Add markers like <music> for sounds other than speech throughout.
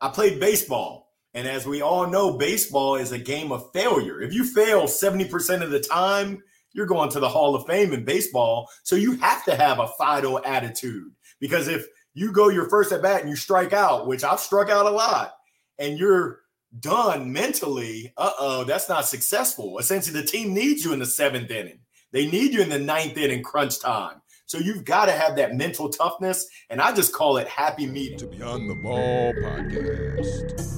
I played baseball. And as we all know, baseball is a game of failure. If you fail 70% of the time, you're going to the Hall of Fame in baseball. So you have to have a Fido attitude because if you go your first at bat and you strike out, which I've struck out a lot, and you're done mentally, uh oh, that's not successful. Essentially, the team needs you in the seventh inning. They need you in the ninth inning crunch time. So you've got to have that mental toughness. And I just call it happy medium. To Beyond the Ball podcast.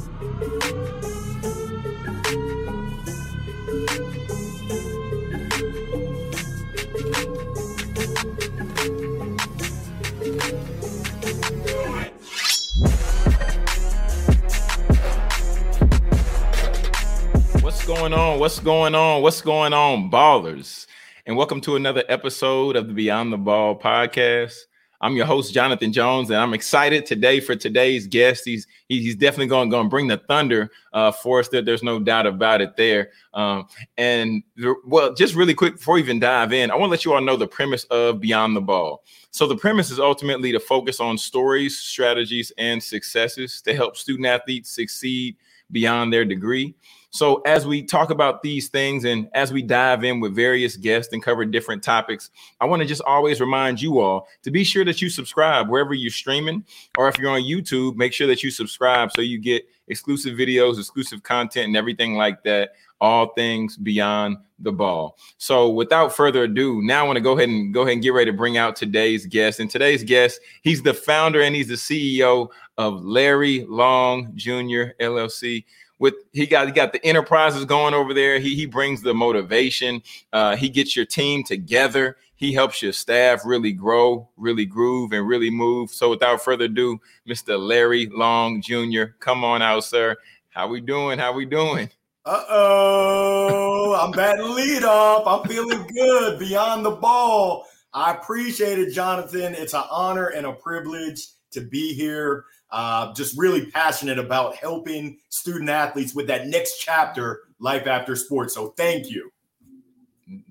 What's going on? What's going on? What's going on, ballers? And welcome to another episode of the Beyond the Ball podcast. I'm your host, Jonathan Jones, and I'm excited today for today's guest. He's he's definitely going, to bring the thunder uh, for us. There, there's no doubt about it there. Um, and well, just really quick before we even dive in, I want to let you all know the premise of Beyond the Ball. So the premise is ultimately to focus on stories, strategies, and successes to help student athletes succeed beyond their degree. So, as we talk about these things and as we dive in with various guests and cover different topics, I want to just always remind you all to be sure that you subscribe wherever you're streaming, or if you're on YouTube, make sure that you subscribe so you get exclusive videos, exclusive content, and everything like that. All things beyond the ball. So, without further ado, now I want to go ahead and go ahead and get ready to bring out today's guest. And today's guest, he's the founder and he's the CEO of Larry Long Jr. LLC with he got he got the enterprises going over there. He he brings the motivation. Uh, he gets your team together. He helps your staff really grow, really groove, and really move. So without further ado, Mr. Larry Long Jr., come on out, sir. How we doing? How we doing? Uh oh, I'm batting lead off. I'm feeling good beyond the ball. I appreciate it, Jonathan. It's an honor and a privilege to be here. Uh, just really passionate about helping student athletes with that next chapter, life after sports. So thank you.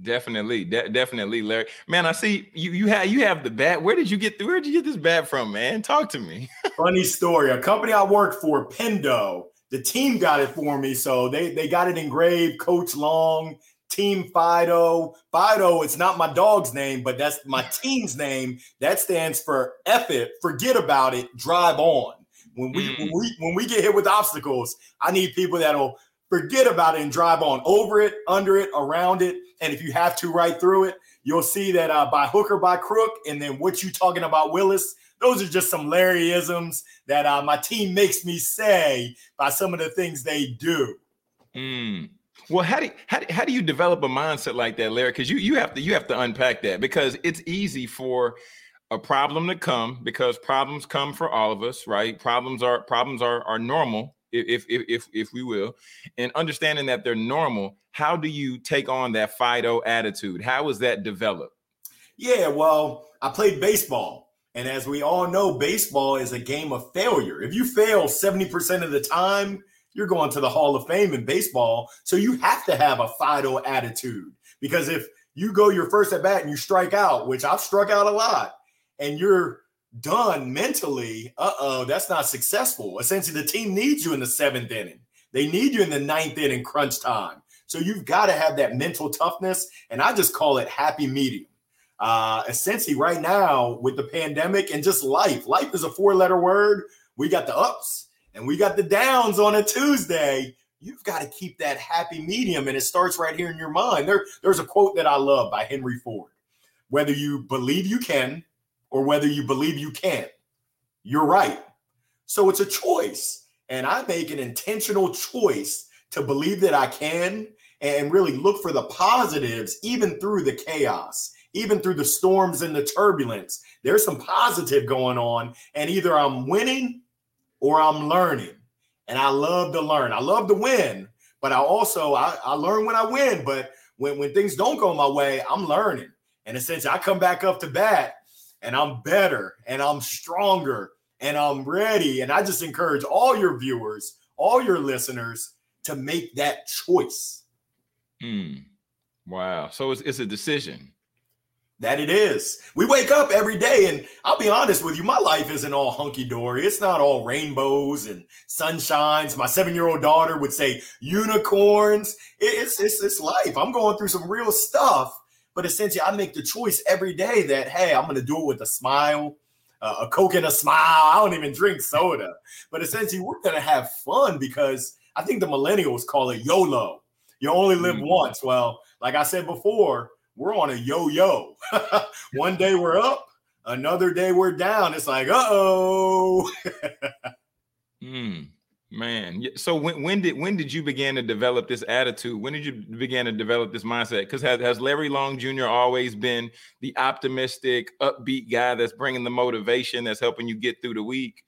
Definitely, de- definitely, Larry. Man, I see you. You have you have the bat. Where did you get? Where did you get this bat from, man? Talk to me. <laughs> Funny story. A company I worked for, Pendo. The team got it for me, so they they got it engraved. Coach Long, Team Fido. Fido, it's not my dog's name, but that's my <laughs> team's name. That stands for F it, forget about it, drive on. When we, mm. when we when we get hit with obstacles, I need people that'll forget about it and drive on over it, under it, around it. And if you have to right through it, you'll see that uh, by hook or by crook. And then what you talking about, Willis, those are just some Larryisms that uh, my team makes me say by some of the things they do. Mm. Well, how do you, how, how do you develop a mindset like that, Larry? Because you you have to you have to unpack that because it's easy for a problem to come because problems come for all of us, right? Problems are problems are are normal, if if if if we will, and understanding that they're normal. How do you take on that Fido attitude? How is that developed? Yeah, well, I played baseball. And as we all know, baseball is a game of failure. If you fail 70% of the time, you're going to the Hall of Fame in baseball. So you have to have a Fido attitude because if you go your first at bat and you strike out, which I've struck out a lot, and you're done mentally, uh oh, that's not successful. Essentially, the team needs you in the seventh inning, they need you in the ninth inning crunch time. So you've got to have that mental toughness. And I just call it happy medium. Uh, essentially, right now with the pandemic and just life, life is a four letter word. We got the ups and we got the downs on a Tuesday, you've got to keep that happy medium. And it starts right here in your mind. There, there's a quote that I love by Henry Ford whether you believe you can or whether you believe you can't, you're right. So it's a choice. And I make an intentional choice to believe that I can and really look for the positives, even through the chaos, even through the storms and the turbulence. There's some positive going on. And either I'm winning or I'm learning. And I love to learn. I love to win, but I also I, I learn when I win. But when, when things don't go my way, I'm learning. And essentially I come back up to bat and I'm better and I'm stronger and I'm ready. And I just encourage all your viewers, all your listeners to make that choice. Hmm. Wow. So it's, it's a decision. That it is. We wake up every day, and I'll be honest with you, my life isn't all hunky dory. It's not all rainbows and sunshines. My seven year old daughter would say unicorns. It's, it's it's life. I'm going through some real stuff, but essentially, I make the choice every day that hey, I'm going to do it with a smile, uh, a coke and a smile. I don't even drink soda, but essentially, we're going to have fun because I think the millennials call it YOLO. You only live mm-hmm. once. Well, like I said before we're on a yo-yo. <laughs> One day we're up, another day we're down. It's like, uh-oh. Hmm. Man, so when when did when did you begin to develop this attitude? When did you begin to develop this mindset? Because has, has Larry Long Jr. always been the optimistic, upbeat guy that's bringing the motivation, that's helping you get through the week?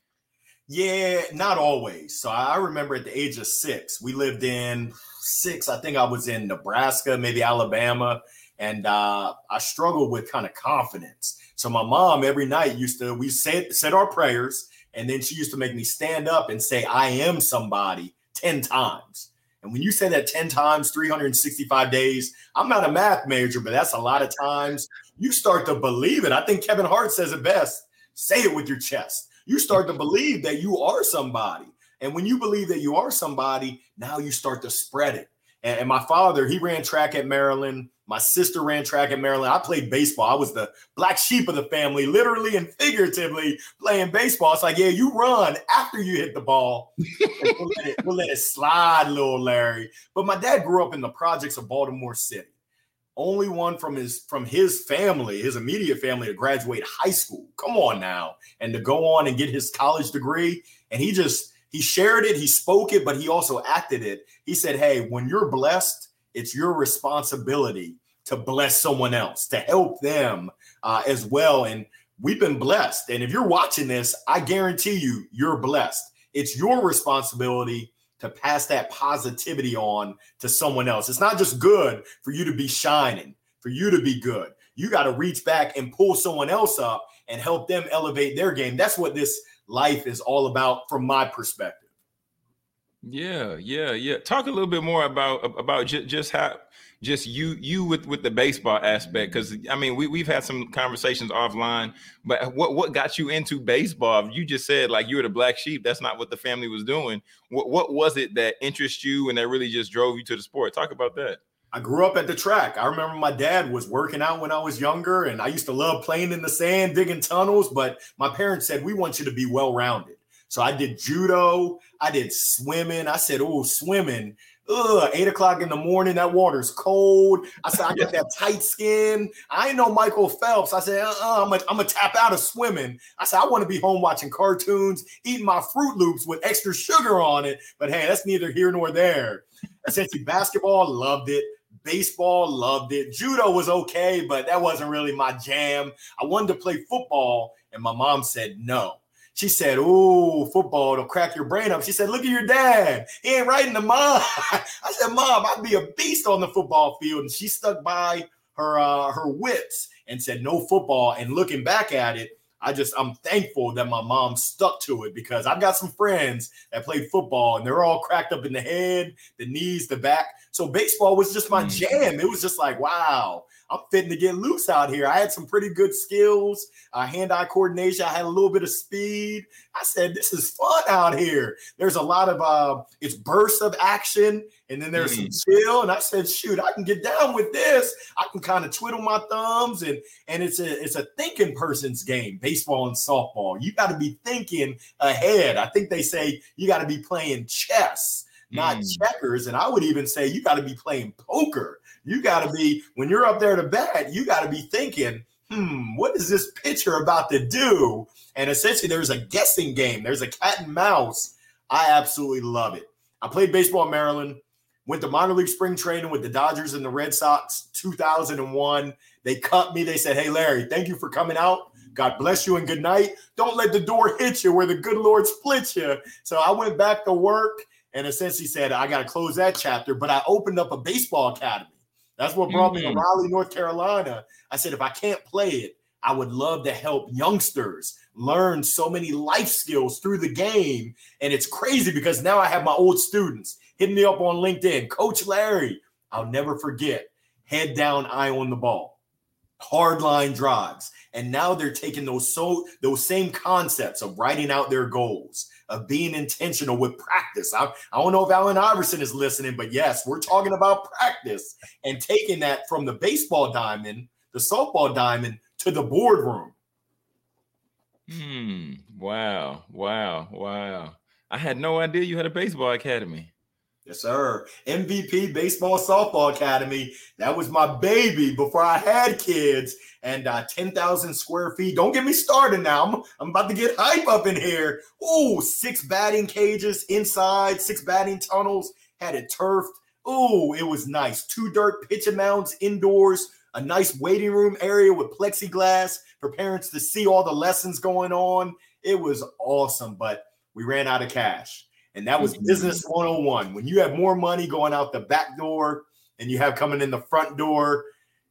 Yeah, not always. So I remember at the age of six, we lived in six. I think I was in Nebraska, maybe Alabama, and uh, I struggled with kind of confidence. So my mom every night used to we said said our prayers, and then she used to make me stand up and say I am somebody ten times. And when you say that 10 times, 365 days, I'm not a math major, but that's a lot of times. You start to believe it. I think Kevin Hart says it best say it with your chest. You start to believe that you are somebody. And when you believe that you are somebody, now you start to spread it. And, and my father, he ran track at Maryland. My sister ran track at Maryland. I played baseball. I was the black sheep of the family, literally and figuratively playing baseball. It's like, yeah, you run after you hit the ball. <laughs> we'll, let it, we'll let it slide, little Larry. But my dad grew up in the projects of Baltimore City. Only one from his from his family, his immediate family, to graduate high school. Come on now, and to go on and get his college degree. And he just he shared it, he spoke it, but he also acted it. He said, "Hey, when you're blessed." it's your responsibility to bless someone else, to help them uh, as well. And we've been blessed. And if you're watching this, I guarantee you, you're blessed. It's your responsibility to pass that positivity on to someone else. It's not just good for you to be shining, for you to be good. You got to reach back and pull someone else up and help them elevate their game. That's what this life is all about from my perspective. Yeah, yeah, yeah. Talk a little bit more about about just, just how just you you with with the baseball aspect because I mean we we've had some conversations offline, but what what got you into baseball? You just said like you were the black sheep. That's not what the family was doing. What what was it that interests you and that really just drove you to the sport? Talk about that. I grew up at the track. I remember my dad was working out when I was younger, and I used to love playing in the sand, digging tunnels. But my parents said we want you to be well rounded. So I did judo, I did swimming. I said, oh, swimming. Ugh, eight o'clock in the morning, that water's cold. I said, I got <laughs> that tight skin. I ain't no Michael Phelps. I said, uh-uh, I'm gonna tap out of swimming. I said, I want to be home watching cartoons, eating my Fruit Loops with extra sugar on it. But hey, that's neither here nor there. Essentially, basketball, loved it. Baseball, loved it. Judo was okay, but that wasn't really my jam. I wanted to play football, and my mom said no. She said, "Ooh, football, it'll crack your brain up." She said, "Look at your dad. He ain't writing the mom." <laughs> I said, "Mom, I'd be a beast on the football field." And she stuck by her uh, her wits and said, "No football." And looking back at it, I just I'm thankful that my mom stuck to it because I've got some friends that played football and they're all cracked up in the head, the knees, the back. So baseball was just my mm. jam. It was just like, wow, I'm fitting to get loose out here. I had some pretty good skills, uh, hand-eye coordination. I had a little bit of speed. I said, this is fun out here. There's a lot of uh, it's bursts of action, and then there's mm. some chill. And I said, shoot, I can get down with this. I can kind of twiddle my thumbs, and and it's a it's a thinking person's game, baseball and softball. You got to be thinking ahead. I think they say you got to be playing chess not mm. checkers. And I would even say you got to be playing poker. You got to be, when you're up there to bat, you got to be thinking, hmm, what is this pitcher about to do? And essentially, there's a guessing game, there's a cat and mouse. I absolutely love it. I played baseball in Maryland, went to minor league spring training with the Dodgers and the Red Sox 2001. They cut me. They said, Hey, Larry, thank you for coming out. God bless you and good night. Don't let the door hit you where the good Lord splits you. So I went back to work and essentially said, I got to close that chapter. But I opened up a baseball academy. That's what brought mm-hmm. me to mm. Raleigh, North Carolina. I said, if I can't play it, I would love to help youngsters learn so many life skills through the game. And it's crazy because now I have my old students hitting me up on LinkedIn. Coach Larry, I'll never forget, head down, eye on the ball. hard line drives. And now they're taking those so those same concepts of writing out their goals, of being intentional with practice. I, I don't know if Allen Iverson is listening, but yes, we're talking about practice and taking that from the baseball diamond, the softball diamond to the boardroom. Hmm. Wow. Wow. Wow. I had no idea you had a baseball academy. Yes, sir. MVP Baseball Softball Academy. That was my baby before I had kids. And uh, 10,000 square feet. Don't get me started now. I'm, I'm about to get hype up in here. Oh, six batting cages inside, six batting tunnels. Had it turfed. Oh, it was nice. Two dirt pitching mounds indoors. A nice waiting room area with plexiglass for parents to see all the lessons going on. It was awesome, but we ran out of cash. And that was business 101. When you have more money going out the back door and you have coming in the front door,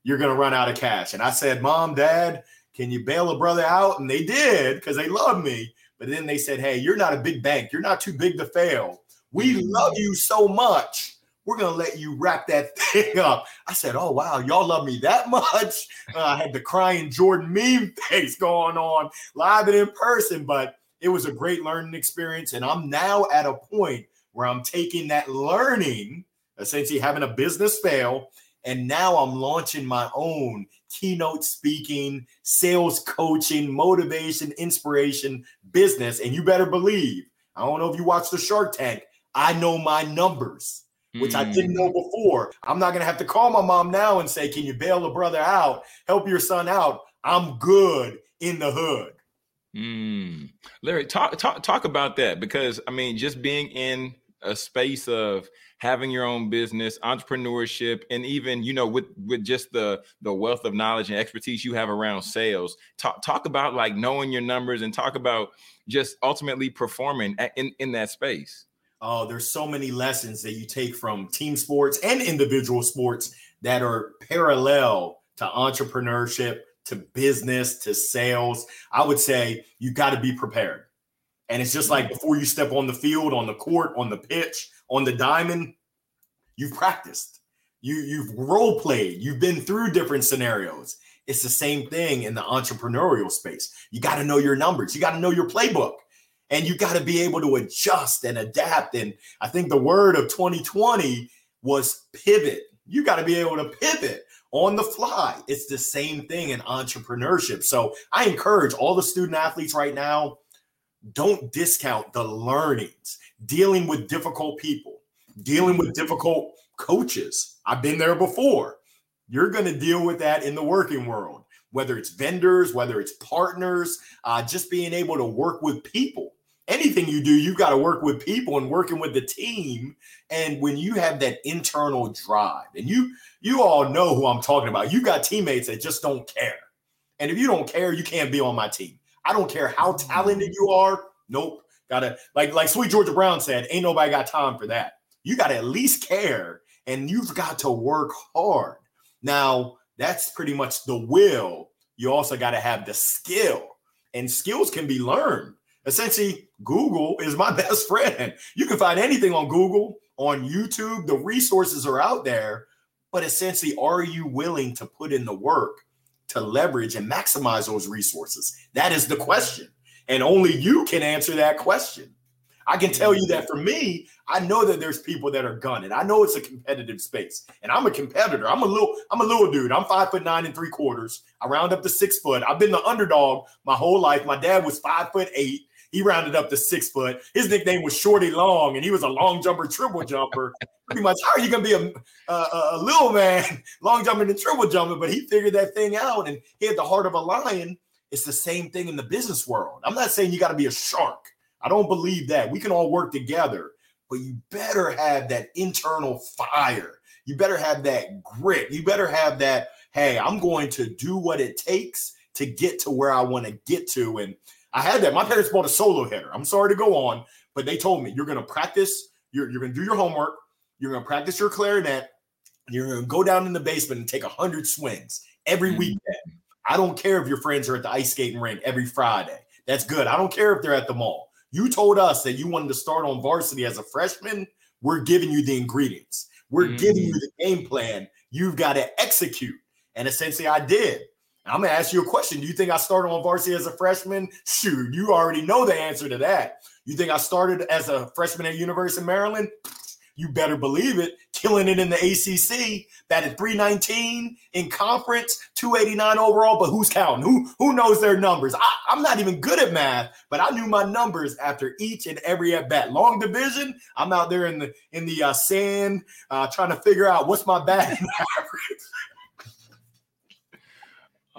you're going to run out of cash. And I said, Mom, Dad, can you bail a brother out? And they did because they love me. But then they said, Hey, you're not a big bank. You're not too big to fail. We love you so much. We're going to let you wrap that <laughs> thing up. I said, Oh, wow. Y'all love me that much. <laughs> Uh, I had the crying Jordan meme <laughs> face going on live and in person. But it was a great learning experience. And I'm now at a point where I'm taking that learning, essentially having a business fail, and now I'm launching my own keynote speaking, sales coaching, motivation, inspiration business. And you better believe, I don't know if you watch the Shark Tank, I know my numbers. Which I didn't hmm. know before. I'm not gonna have to call my mom now and say, Can you bail a brother out? Help your son out. I'm good in the hood. Mm. Larry, talk talk talk about that because I mean, just being in a space of having your own business, entrepreneurship, and even you know with with just the the wealth of knowledge and expertise you have around sales. Talk talk about like knowing your numbers and talk about just ultimately performing in in that space. Oh, there's so many lessons that you take from team sports and individual sports that are parallel to entrepreneurship to business to sales, I would say you got to be prepared. And it's just like mm-hmm. before you step on the field, on the court, on the pitch, on the diamond, you've practiced. You you've role played. You've been through different scenarios. It's the same thing in the entrepreneurial space. You got to know your numbers. You got to know your playbook. And you got to be able to adjust and adapt. And I think the word of 2020 was pivot. You got to be able to pivot on the fly. It's the same thing in entrepreneurship. So I encourage all the student athletes right now don't discount the learnings, dealing with difficult people, dealing with difficult coaches. I've been there before. You're going to deal with that in the working world, whether it's vendors, whether it's partners, uh, just being able to work with people anything you do, you've got to work with people and working with the team. And when you have that internal drive, and you you all know who I'm talking about, you got teammates that just don't care. And if you don't care, you can't be on my team. I don't care how mm-hmm. talented you are. Nope. Gotta like like Sweet Georgia Brown said, ain't nobody got time for that. You got to at least care, and you've got to work hard. Now that's pretty much the will. You also got to have the skill, and skills can be learned Essentially, Google is my <laughs> best friend. You can find anything on Google, on YouTube. The resources are out there. But essentially, are you willing to put in the work to leverage and maximize those resources? That is the question. And only you can answer that question. I can tell you that for me, I know that there's people that are gunning. I know it's a competitive space, and I'm a competitor. I'm a little, I'm a little dude. I'm five foot nine and three quarters. I round up to six foot. I've been the underdog my whole life. My dad was five foot eight. He rounded up to six foot. His nickname was Shorty Long, and he was a long jumper, triple jumper. Pretty much, how are you going to be a, a, a, little man, <laughs> long jumping and triple jumping? But he figured that thing out, and he had the heart of a lion. It's the same thing in the business world. I'm not saying you got to be a shark. I don't believe that. We can all work together, but you better have that internal fire. You better have that grit. You better have that, hey, I'm going to do what it takes to get to where I want to get to. And I had that. My parents bought a solo header. I'm sorry to go on, but they told me you're going to practice, you're, you're going to do your homework, you're going to practice your clarinet, you're going to go down in the basement and take 100 swings every mm-hmm. weekend. I don't care if your friends are at the ice skating rink every Friday. That's good. I don't care if they're at the mall. You told us that you wanted to start on varsity as a freshman. We're giving you the ingredients. We're mm-hmm. giving you the game plan. You've got to execute. And essentially, I did. I'm gonna ask you a question. Do you think I started on varsity as a freshman? Shoot, you already know the answer to that. You think I started as a freshman at University of Maryland? You better believe it. Killing it in the ACC, batted 319 in conference, 289 overall. But who's counting? Who who knows their numbers? I, I'm not even good at math, but I knew my numbers after each and every at bat. Long division, I'm out there in the in the uh, sand uh, trying to figure out what's my batting <laughs> average.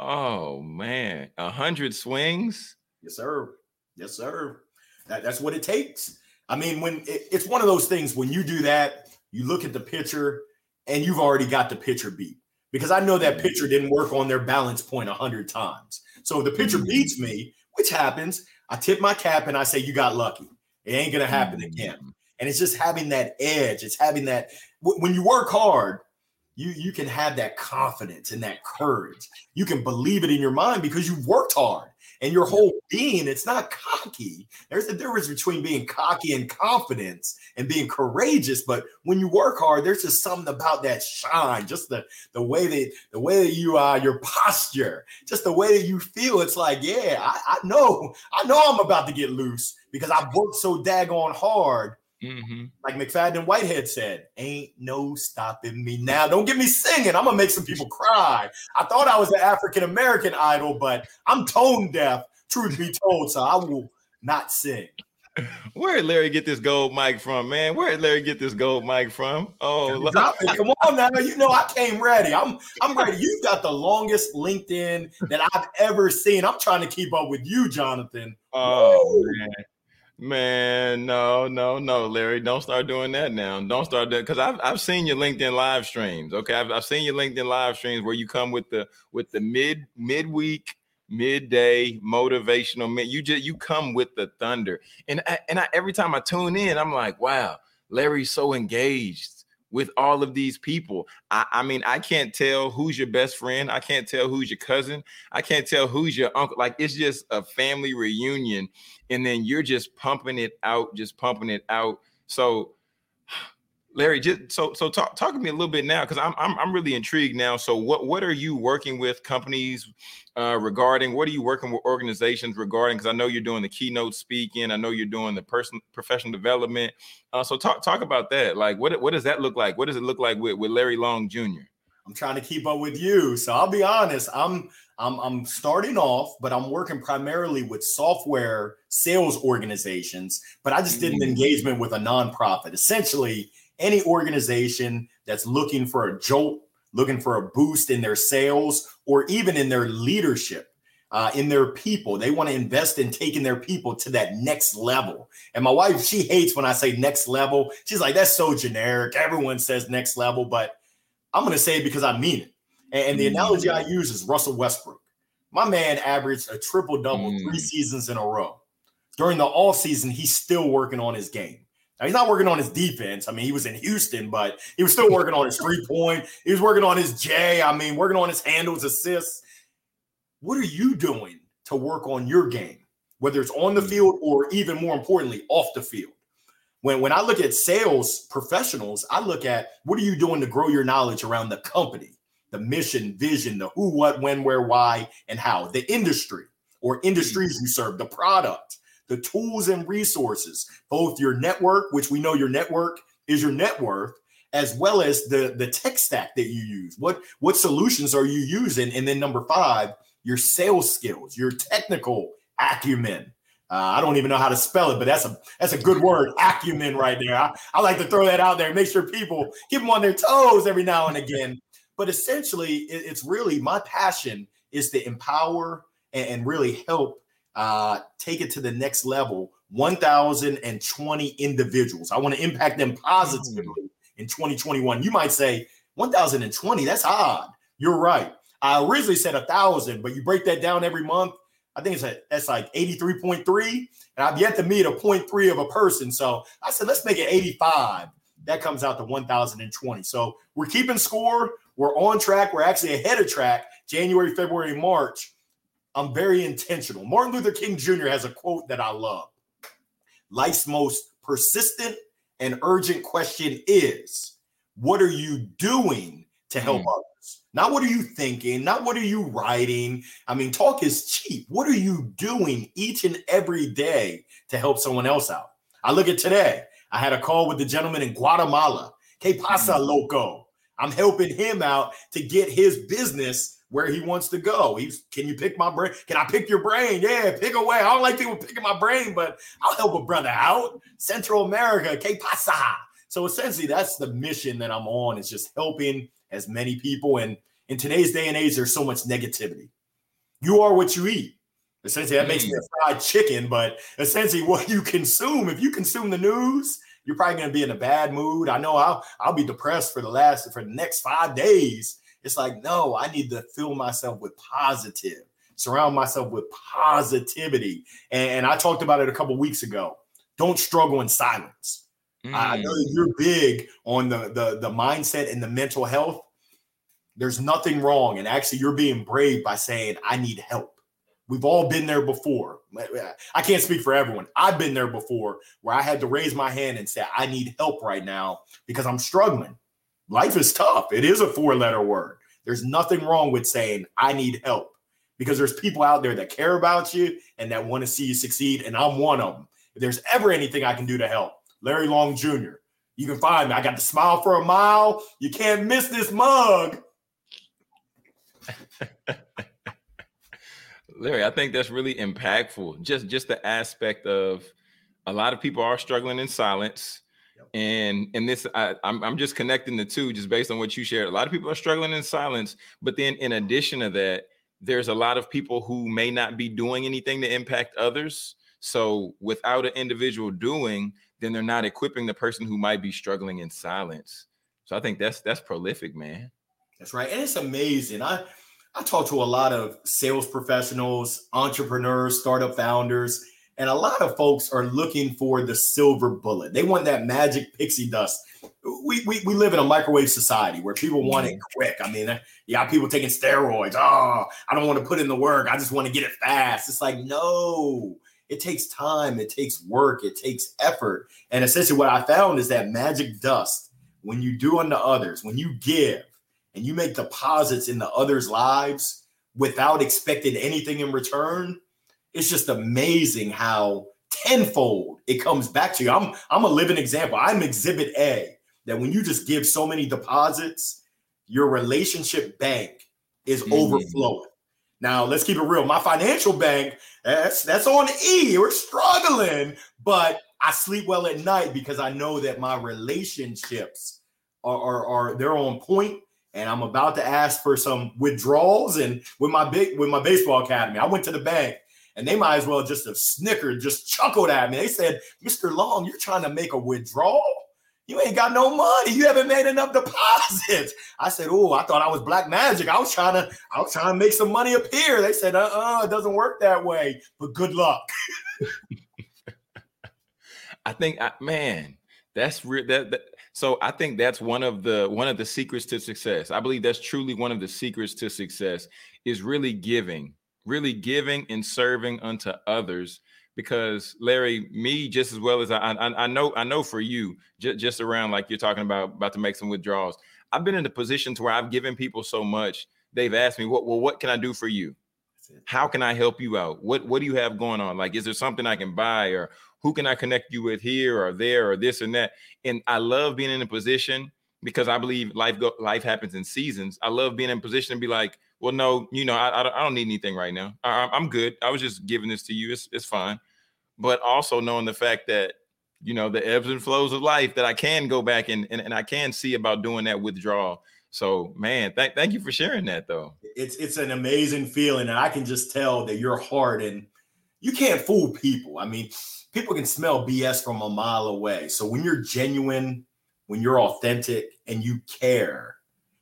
Oh man, a hundred swings. Yes, sir. Yes, sir. That, that's what it takes. I mean, when it, it's one of those things when you do that, you look at the pitcher and you've already got the pitcher beat because I know that mm-hmm. pitcher didn't work on their balance point a hundred times. So if the pitcher mm-hmm. beats me, which happens, I tip my cap and I say, "You got lucky. It ain't gonna happen again." Mm-hmm. And it's just having that edge. It's having that when you work hard, you you can have that confidence and that courage. You can believe it in your mind because you've worked hard and your whole being. It's not cocky. There's a difference between being cocky and confidence and being courageous. But when you work hard, there's just something about that shine, just the the way that the way that you are, uh, your posture, just the way that you feel. It's like, yeah, I, I know, I know I'm about to get loose because I've worked so daggone hard Mm-hmm. Like McFadden and Whitehead said, ain't no stopping me now. Don't get me singing. I'm gonna make some people cry. I thought I was an African American idol, but I'm tone deaf, truth be told, so I will not sing. Where did Larry get this gold mic from, man? Where did Larry get this gold mic from? Oh, come on now! You know I came ready. I'm I'm ready. You've got the longest LinkedIn that I've ever seen. I'm trying to keep up with you, Jonathan. Oh Woo. man. Man, no, no, no, Larry, don't start doing that now. Don't start that because I've I've seen your LinkedIn live streams. Okay, I've, I've seen your LinkedIn live streams where you come with the with the mid midweek, midday motivational. You just you come with the thunder, and I, and I, every time I tune in, I'm like, wow, Larry's so engaged with all of these people. I, I, mean, I can't tell who's your best friend. I can't tell who's your cousin. I can't tell who's your uncle. Like it's just a family reunion. And then you're just pumping it out, just pumping it out. So Larry, just so so talk talk to me a little bit now because I'm, I'm I'm really intrigued now. So what what are you working with companies uh, regarding? What are you working with organizations regarding? Because I know you're doing the keynote speaking. I know you're doing the person professional development. Uh, so talk talk about that. Like what what does that look like? What does it look like with with Larry Long Jr. I'm trying to keep up with you. So I'll be honest. I'm I'm I'm starting off, but I'm working primarily with software sales organizations. But I just did an mm. engagement with a nonprofit. Essentially any organization that's looking for a jolt, looking for a boost in their sales or even in their leadership, uh, in their people. They want to invest in taking their people to that next level. And my wife, she hates when I say next level. She's like, that's so generic. Everyone says next level, but I'm going to say it because I mean it. And, and the mm. analogy I use is Russell Westbrook. My man averaged a triple double mm. three seasons in a row. During the off season, he's still working on his game. Now, he's not working on his defense. I mean, he was in Houston, but he was still working on his three point. He was working on his J. I mean, working on his handles, assists. What are you doing to work on your game, whether it's on the hmm. field or even more importantly, off the field? When, when I look at sales professionals, I look at what are you doing to grow your knowledge around the company, the mission, vision, the who, what, when, where, why, and how, the industry or hmm. industries you serve, the product the tools and resources, both your network, which we know your network is your net worth, as well as the the tech stack that you use. What what solutions are you using? And then number five, your sales skills, your technical acumen. Uh, I don't even know how to spell it, but that's a that's a good word, acumen, right there. I, I like to throw that out there, make sure people keep them on their toes every now and again. But essentially, it, it's really my passion is to empower and, and really help uh, take it to the next level 1,020 individuals. I want to impact them positively in 2021. You might say 1,020, that's odd. You're right. I originally said a thousand, but you break that down every month. I think it's a, that's like 83.3. And I've yet to meet a 0.3 of a person. So I said, let's make it 85. That comes out to 1,020. So we're keeping score. We're on track. We're actually ahead of track January, February, March. I'm very intentional. Martin Luther King Jr. has a quote that I love. Life's most persistent and urgent question is what are you doing to help mm. others? Not what are you thinking? Not what are you writing? I mean, talk is cheap. What are you doing each and every day to help someone else out? I look at today. I had a call with the gentleman in Guatemala. Que pasa, mm-hmm. loco? I'm helping him out to get his business where he wants to go. He's, can you pick my brain? Can I pick your brain? Yeah, pick away. I don't like people picking my brain, but I'll help a brother out. Central America, que pasa? So essentially, that's the mission that I'm on. Is just helping as many people. And in today's day and age, there's so much negativity. You are what you eat. Essentially, that makes me a mm. fried chicken, but essentially, <laughs> what you consume, if you consume the news, you're probably going to be in a bad mood. I know I'll I'll be depressed for the last for the next five days. It's like, no, I need to fill myself with positive, surround myself with positivity. And, and I talked about it a couple weeks ago. Don't struggle in silence. Mm. I know you're big on the, the the mindset and the mental health. There's nothing wrong, and actually, you're being brave by saying, "I need help." We've all been there before. I can't speak for everyone. I've been there before where I had to raise my hand and say, I need help right now because I'm struggling. Life is tough. It is a four letter word. There's nothing wrong with saying, I need help because there's people out there that care about you and that want to see you succeed. And I'm one of them. If there's ever anything I can do to help, Larry Long Jr., you can find me. I got the smile for a mile. You can't miss this mug. <laughs> Larry, I think that's really impactful. Just just the aspect of a lot of people are struggling in silence. And and this I, I'm I'm just connecting the two just based on what you shared. A lot of people are struggling in silence, but then in addition to that, there's a lot of people who may not be doing anything to impact others. So without an individual doing, then they're not equipping the person who might be struggling in silence. So I think that's that's prolific, man. That's right. And it's amazing. I I talk to a lot of sales professionals, entrepreneurs, startup founders, and a lot of folks are looking for the silver bullet. They want that magic pixie dust. We, we, we live in a microwave society where people want it mm-hmm. quick. I mean, you got people taking steroids. Oh, I don't want to put in the work. I just want to get it fast. It's like, no, it takes time, it takes work, it takes effort. And essentially, what I found is that magic dust, when you do unto others, when you give, and you make deposits in the others' lives without expecting anything in return, it's just amazing how tenfold it comes back to you. I'm I'm a living example. I'm exhibit A that when you just give so many deposits, your relationship bank is mm. overflowing. Now, let's keep it real. My financial bank, that's that's on E. We're struggling, but I sleep well at night because I know that my relationships are, are, are they're on point and I'm about to ask for some withdrawals. And with my big with my baseball academy, I went to the bank and they might as well just have snickered, just chuckled at me. They said, Mr. Long, you're trying to make a withdrawal? You ain't got no money. You haven't made enough deposits. I said, Oh, I thought I was black magic. I was trying to, I was trying to make some money appear. They said, uh-uh, it doesn't work that way. But good luck. <laughs> I think man, that's real that, that so I think that's one of the one of the secrets to success. I believe that's truly one of the secrets to success is really giving, really giving and serving unto others. Because Larry, me just as well as I, I, I know, I know for you, just, just around like you're talking about about to make some withdrawals. I've been in the position to where I've given people so much. They've asked me, "What? Well, what can I do for you? How can I help you out? What What do you have going on? Like, is there something I can buy, or who can I connect you with here or there or this and that? And I love being in a position because I believe life go, life happens in seasons. I love being in a position to be like, well, no, you know, I, I, don't need anything right now. I, I'm good. I was just giving this to you. It's, it's fine. But also knowing the fact that, you know, the ebbs and flows of life that I can go back and, and, and I can see about doing that withdrawal. So, man, thank thank you for sharing that though. It's it's an amazing feeling, and I can just tell that your heart and you can't fool people. I mean, people can smell BS from a mile away. So when you're genuine, when you're authentic and you care,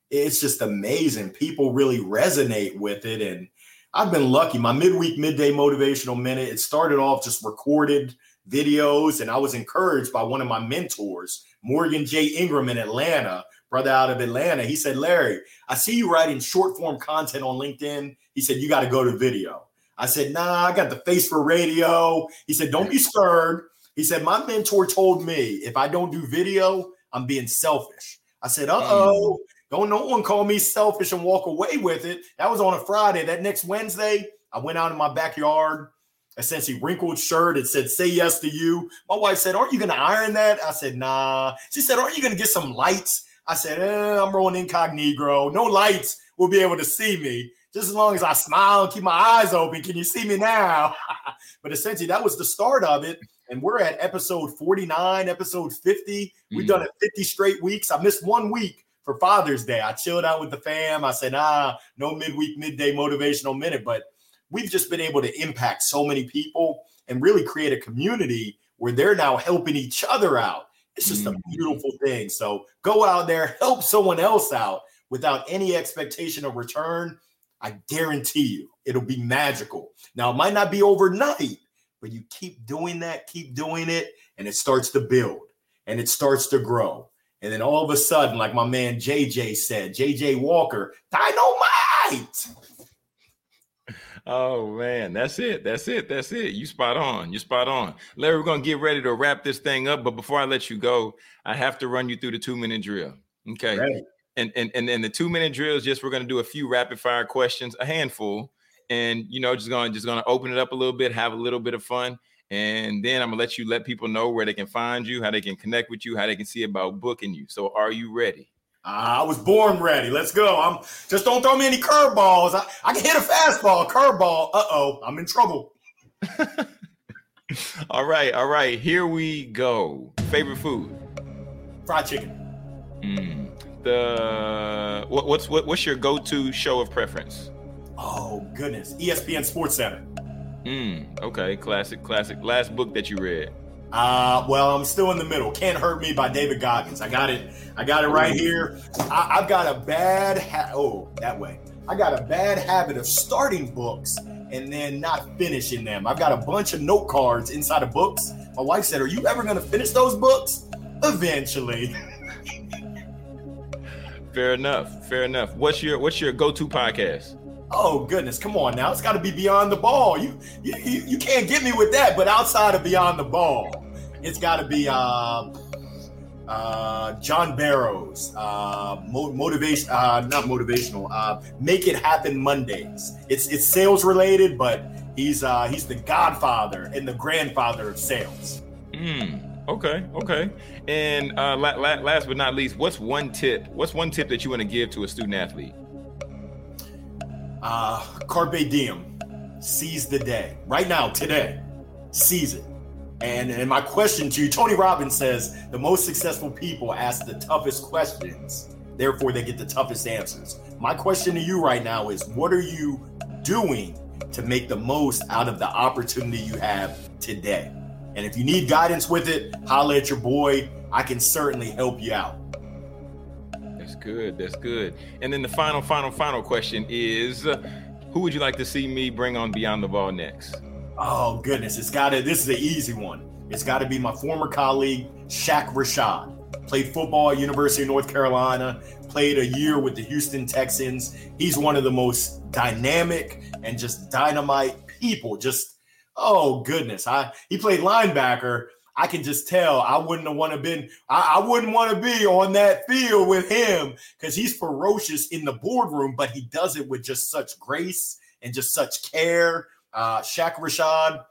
it's just amazing. People really resonate with it. And I've been lucky. My midweek, midday motivational minute, it started off just recorded videos. And I was encouraged by one of my mentors, Morgan J. Ingram in Atlanta, brother out of Atlanta. He said, Larry, I see you writing short form content on LinkedIn. He said, You got to go to video. I said, nah, I got the face for radio. He said, don't be scared. He said, my mentor told me if I don't do video, I'm being selfish. I said, uh oh. Don't no one call me selfish and walk away with it. That was on a Friday. That next Wednesday, I went out in my backyard, essentially wrinkled shirt. It said, say yes to you. My wife said, aren't you going to iron that? I said, nah. She said, aren't you going to get some lights? I said, eh, I'm rolling incognito. No lights will be able to see me. Just as long as I smile and keep my eyes open. Can you see me now? <laughs> but essentially, that was the start of it. And we're at episode 49, episode 50. We've mm. done it 50 straight weeks. I missed one week for Father's Day. I chilled out with the fam. I said, ah, no midweek, midday motivational minute. But we've just been able to impact so many people and really create a community where they're now helping each other out. It's just mm. a beautiful thing. So go out there, help someone else out without any expectation of return. I guarantee you it'll be magical. Now, it might not be overnight, but you keep doing that, keep doing it, and it starts to build and it starts to grow. And then all of a sudden, like my man JJ said, JJ Walker, dynamite. Oh man, that's it. That's it. That's it. You spot on. You spot on. Larry, we're gonna get ready to wrap this thing up. But before I let you go, I have to run you through the two minute drill. Okay. Right. And and and then the two minute drill is just we're gonna do a few rapid fire questions, a handful, and you know, just gonna just gonna open it up a little bit, have a little bit of fun. And then I'm gonna let you let people know where they can find you, how they can connect with you, how they can see about booking you. So are you ready? I was born ready. Let's go. I'm just don't throw me any curveballs. I, I can hit a fastball, curveball. Uh-oh, I'm in trouble. <laughs> all right, all right. Here we go. Favorite food? Fried chicken. Mm. The what, what's what, what's your go-to show of preference? Oh goodness, ESPN Sports Center. Mm, okay, classic, classic. Last book that you read? Uh, well, I'm still in the middle. Can't Hurt Me by David Goggins. I got it. I got it right here. I, have got a bad ha- oh that way. I got a bad habit of starting books and then not finishing them. I've got a bunch of note cards inside of books. My wife said, "Are you ever going to finish those books?" Eventually. <laughs> Fair enough. Fair enough. What's your What's your go to podcast? Oh goodness, come on now! It's got to be beyond the ball. You, you you can't get me with that. But outside of beyond the ball, it's got to be uh, uh, John Barrows, uh, motivation, uh, not motivational. Uh, Make it happen Mondays. It's it's sales related, but he's uh, he's the godfather and the grandfather of sales. Hmm. Okay. Okay. And uh, la- la- last but not least, what's one tip? What's one tip that you want to give to a student athlete? Uh, carpe diem, seize the day. Right now, today, seize it. And, and my question to you, Tony Robbins says the most successful people ask the toughest questions, therefore they get the toughest answers. My question to you right now is what are you doing to make the most out of the opportunity you have today? And if you need guidance with it, holla at your boy. I can certainly help you out good. That's good. And then the final, final, final question is uh, who would you like to see me bring on Beyond the Ball next? Oh, goodness. It's got to, this is an easy one. It's got to be my former colleague, Shaq Rashad. Played football at University of North Carolina, played a year with the Houston Texans. He's one of the most dynamic and just dynamite people. Just, oh, goodness. I He played linebacker I can just tell I wouldn't have want to been I, I wouldn't want to be on that field with him because he's ferocious in the boardroom, but he does it with just such grace and just such care. Uh Shaq Rashad,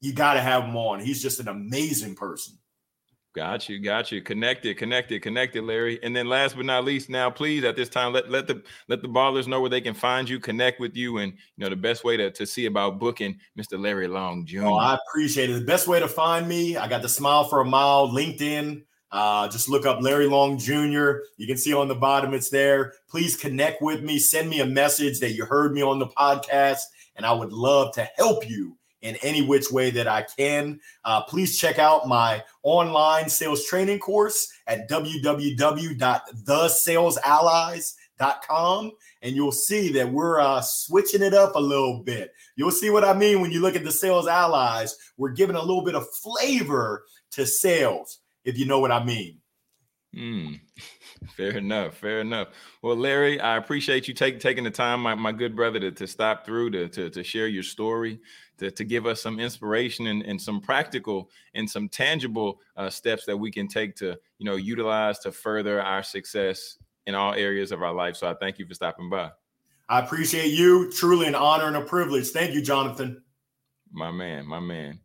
you got to have him on. He's just an amazing person. Got you, got you. Connected, connected, connected, Larry. And then last but not least, now please at this time let let the let the ballers know where they can find you, connect with you, and you know the best way to, to see about booking Mr. Larry Long Jr. Oh, I appreciate it. The best way to find me, I got the smile for a mile, LinkedIn. Uh, just look up Larry Long Jr. You can see on the bottom it's there. Please connect with me. Send me a message that you heard me on the podcast, and I would love to help you in any which way that I can. Uh, please check out my online sales training course at www.thesalesallies.com. And you'll see that we're uh, switching it up a little bit. You'll see what I mean when you look at the sales allies. We're giving a little bit of flavor to sales, if you know what I mean. Mm. <laughs> Fair enough. Fair enough. Well, Larry, I appreciate you take, taking the time, my, my good brother, to, to stop through to, to, to share your story, to, to give us some inspiration and, and some practical and some tangible uh, steps that we can take to, you know, utilize to further our success in all areas of our life. So I thank you for stopping by. I appreciate you. Truly an honor and a privilege. Thank you, Jonathan. My man, my man.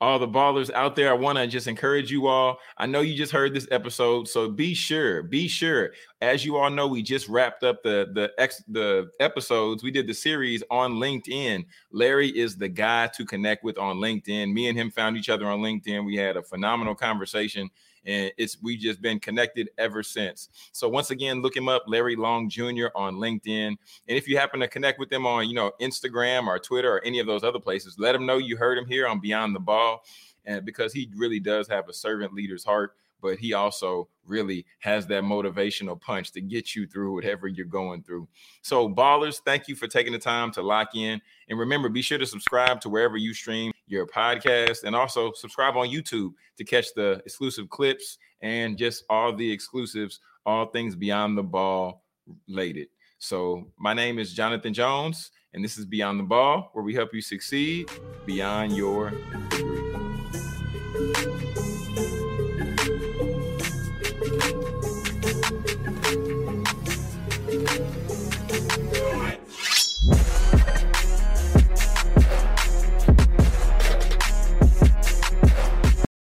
All the ballers out there, I want to just encourage you all. I know you just heard this episode, so be sure, be sure. As you all know, we just wrapped up the the ex the episodes. We did the series on LinkedIn. Larry is the guy to connect with on LinkedIn. Me and him found each other on LinkedIn. We had a phenomenal conversation and it's we've just been connected ever since. So once again, look him up, Larry Long Jr. on LinkedIn, and if you happen to connect with him on you know Instagram or Twitter or any of those other places, let him know you heard him here on Beyond the Ball, and because he really does have a servant leader's heart but he also really has that motivational punch to get you through whatever you're going through. So, ballers, thank you for taking the time to lock in. And remember, be sure to subscribe to wherever you stream your podcast and also subscribe on YouTube to catch the exclusive clips and just all the exclusives, all things beyond the ball related. So, my name is Jonathan Jones, and this is Beyond the Ball, where we help you succeed beyond your